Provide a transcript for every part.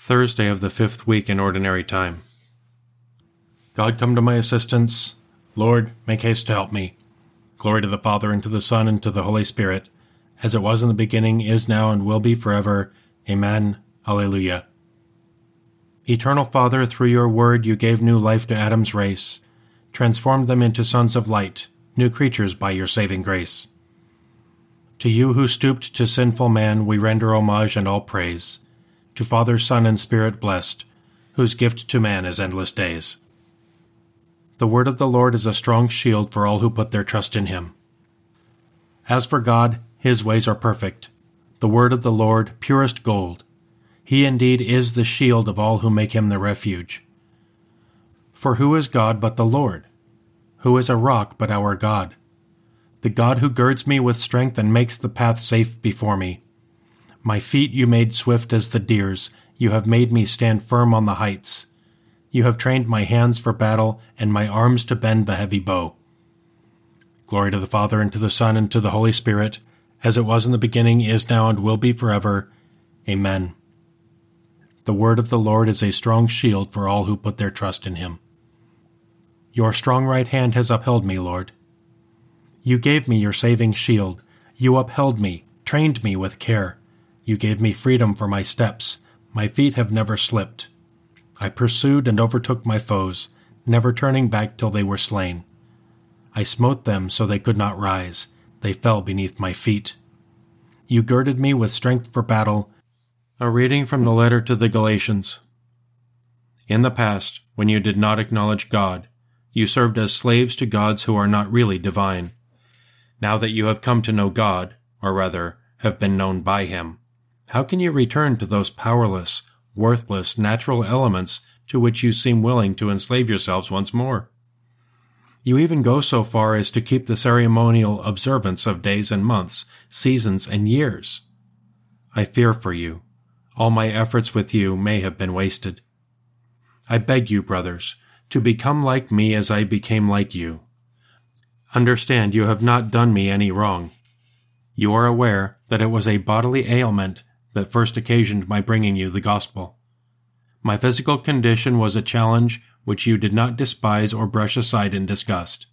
Thursday of the fifth week in Ordinary Time. God come to my assistance. Lord, make haste to help me. Glory to the Father, and to the Son, and to the Holy Spirit, as it was in the beginning, is now, and will be forever. Amen. Alleluia. Eternal Father, through your word you gave new life to Adam's race, transformed them into sons of light, new creatures by your saving grace. To you who stooped to sinful man we render homage and all praise to Father, Son, and Spirit blessed, whose gift to man is endless days. The word of the Lord is a strong shield for all who put their trust in him. As for God, his ways are perfect. The word of the Lord, purest gold. He indeed is the shield of all who make him their refuge. For who is God but the Lord? Who is a rock but our God? The God who girds me with strength and makes the path safe before me. My feet you made swift as the deer's, you have made me stand firm on the heights. You have trained my hands for battle, and my arms to bend the heavy bow. Glory to the Father, and to the Son, and to the Holy Spirit, as it was in the beginning, is now, and will be forever. Amen. The word of the Lord is a strong shield for all who put their trust in him. Your strong right hand has upheld me, Lord. You gave me your saving shield. You upheld me, trained me with care. You gave me freedom for my steps. My feet have never slipped. I pursued and overtook my foes, never turning back till they were slain. I smote them so they could not rise. They fell beneath my feet. You girded me with strength for battle. A reading from the letter to the Galatians. In the past, when you did not acknowledge God, you served as slaves to gods who are not really divine. Now that you have come to know God, or rather, have been known by Him, how can you return to those powerless, worthless, natural elements to which you seem willing to enslave yourselves once more? You even go so far as to keep the ceremonial observance of days and months, seasons and years. I fear for you. All my efforts with you may have been wasted. I beg you, brothers, to become like me as I became like you. Understand you have not done me any wrong. You are aware that it was a bodily ailment that first occasioned my bringing you the gospel. My physical condition was a challenge which you did not despise or brush aside in disgust.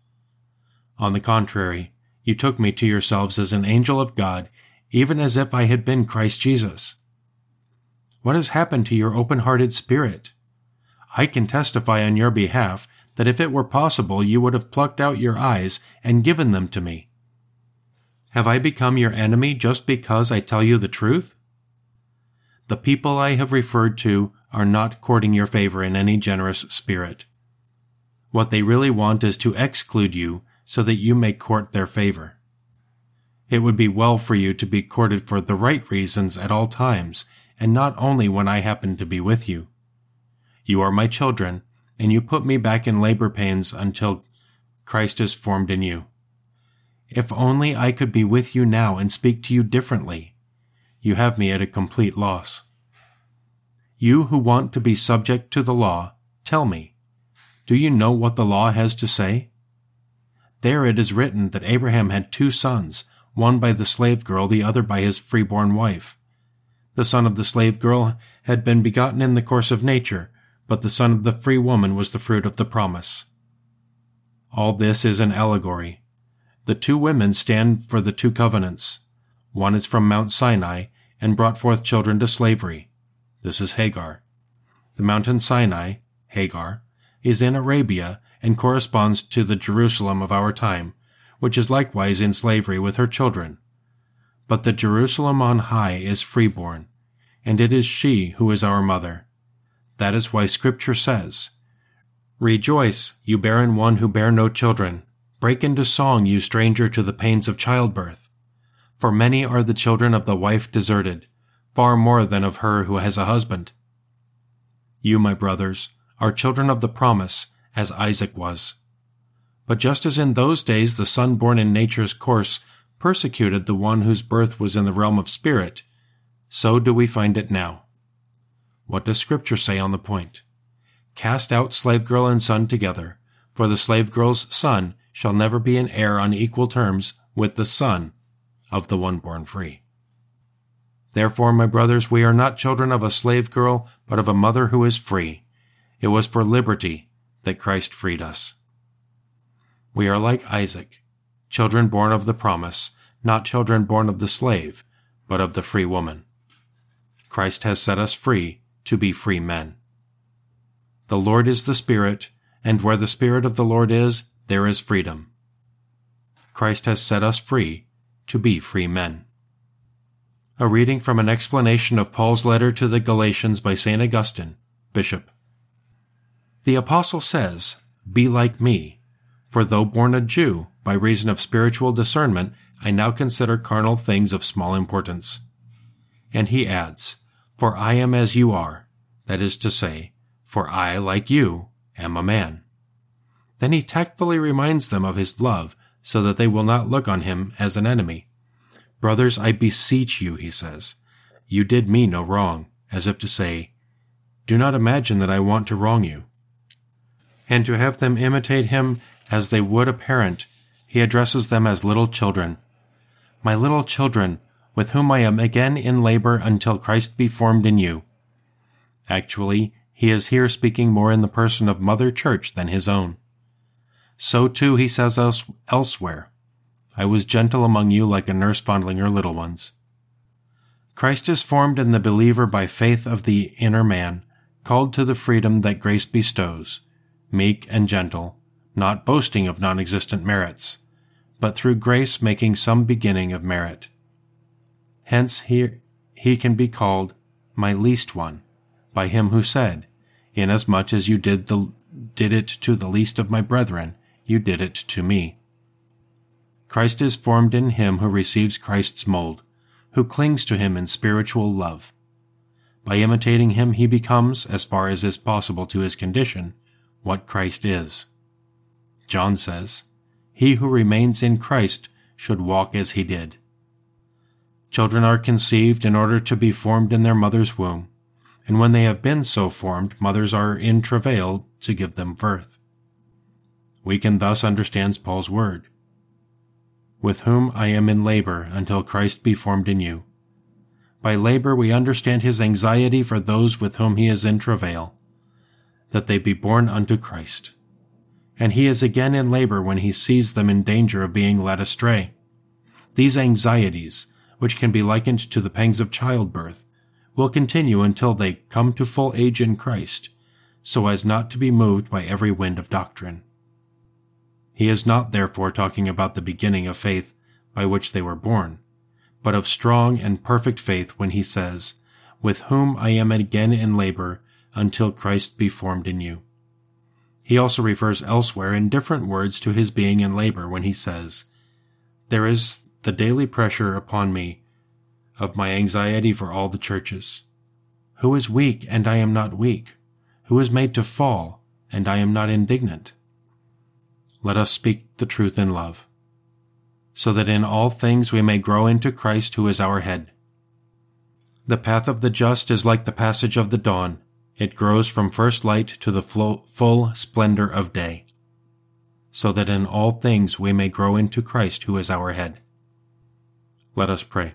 On the contrary, you took me to yourselves as an angel of God, even as if I had been Christ Jesus. What has happened to your open-hearted spirit? I can testify on your behalf that if it were possible you would have plucked out your eyes and given them to me. Have I become your enemy just because I tell you the truth? The people I have referred to are not courting your favor in any generous spirit. What they really want is to exclude you so that you may court their favor. It would be well for you to be courted for the right reasons at all times, and not only when I happen to be with you. You are my children, and you put me back in labor pains until Christ is formed in you. If only I could be with you now and speak to you differently you have me at a complete loss. You who want to be subject to the law, tell me, do you know what the law has to say? There it is written that Abraham had two sons, one by the slave girl, the other by his freeborn wife. The son of the slave girl had been begotten in the course of nature, but the son of the free woman was the fruit of the promise. All this is an allegory. The two women stand for the two covenants. One is from Mount Sinai, and brought forth children to slavery. This is Hagar. The mountain Sinai, Hagar, is in Arabia and corresponds to the Jerusalem of our time, which is likewise in slavery with her children. But the Jerusalem on high is freeborn, and it is she who is our mother. That is why Scripture says, Rejoice, you barren one who bear no children. Break into song, you stranger to the pains of childbirth for many are the children of the wife deserted, far more than of her who has a husband. You, my brothers, are children of the promise, as Isaac was. But just as in those days the son born in nature's course persecuted the one whose birth was in the realm of spirit, so do we find it now. What does Scripture say on the point? Cast out slave girl and son together, for the slave girl's son shall never be an heir on equal terms with the son of the one born free. Therefore, my brothers, we are not children of a slave girl, but of a mother who is free. It was for liberty that Christ freed us. We are like Isaac, children born of the promise, not children born of the slave, but of the free woman. Christ has set us free to be free men. The Lord is the Spirit, and where the Spirit of the Lord is, there is freedom. Christ has set us free to be free men. A reading from an explanation of Paul's letter to the Galatians by St. Augustine, Bishop. The Apostle says, Be like me, for though born a Jew, by reason of spiritual discernment, I now consider carnal things of small importance. And he adds, For I am as you are, that is to say, for I, like you, am a man. Then he tactfully reminds them of his love so that they will not look on him as an enemy. Brothers, I beseech you, he says. You did me no wrong, as if to say, Do not imagine that I want to wrong you. And to have them imitate him as they would a parent, he addresses them as little children. My little children, with whom I am again in labor until Christ be formed in you. Actually, he is here speaking more in the person of Mother Church than his own. So too he says else, elsewhere, I was gentle among you like a nurse fondling her little ones. Christ is formed in the believer by faith of the inner man, called to the freedom that grace bestows, meek and gentle, not boasting of non-existent merits, but through grace making some beginning of merit. Hence he, he can be called my least one, by him who said, Inasmuch as you did the did it to the least of my brethren, you did it to me. Christ is formed in him who receives Christ's mold, who clings to him in spiritual love. By imitating him, he becomes, as far as is possible to his condition, what Christ is. John says, He who remains in Christ should walk as he did. Children are conceived in order to be formed in their mother's womb, and when they have been so formed, mothers are in travail to give them birth. We can thus understand Paul's word with whom I am in labor until Christ be formed in you. By labor we understand his anxiety for those with whom he is in travail, that they be born unto Christ. And he is again in labor when he sees them in danger of being led astray. These anxieties, which can be likened to the pangs of childbirth, will continue until they come to full age in Christ, so as not to be moved by every wind of doctrine. He is not therefore talking about the beginning of faith by which they were born, but of strong and perfect faith when he says, With whom I am again in labor until Christ be formed in you. He also refers elsewhere in different words to his being in labor when he says, There is the daily pressure upon me of my anxiety for all the churches. Who is weak and I am not weak? Who is made to fall and I am not indignant? Let us speak the truth in love, so that in all things we may grow into Christ who is our head. The path of the just is like the passage of the dawn. It grows from first light to the full splendor of day, so that in all things we may grow into Christ who is our head. Let us pray.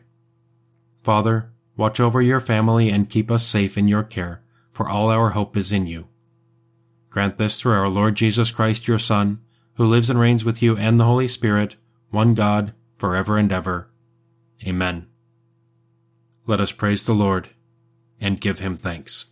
Father, watch over your family and keep us safe in your care, for all our hope is in you. Grant this through our Lord Jesus Christ, your Son, who lives and reigns with you and the Holy Spirit, one God, forever and ever. Amen. Let us praise the Lord and give him thanks.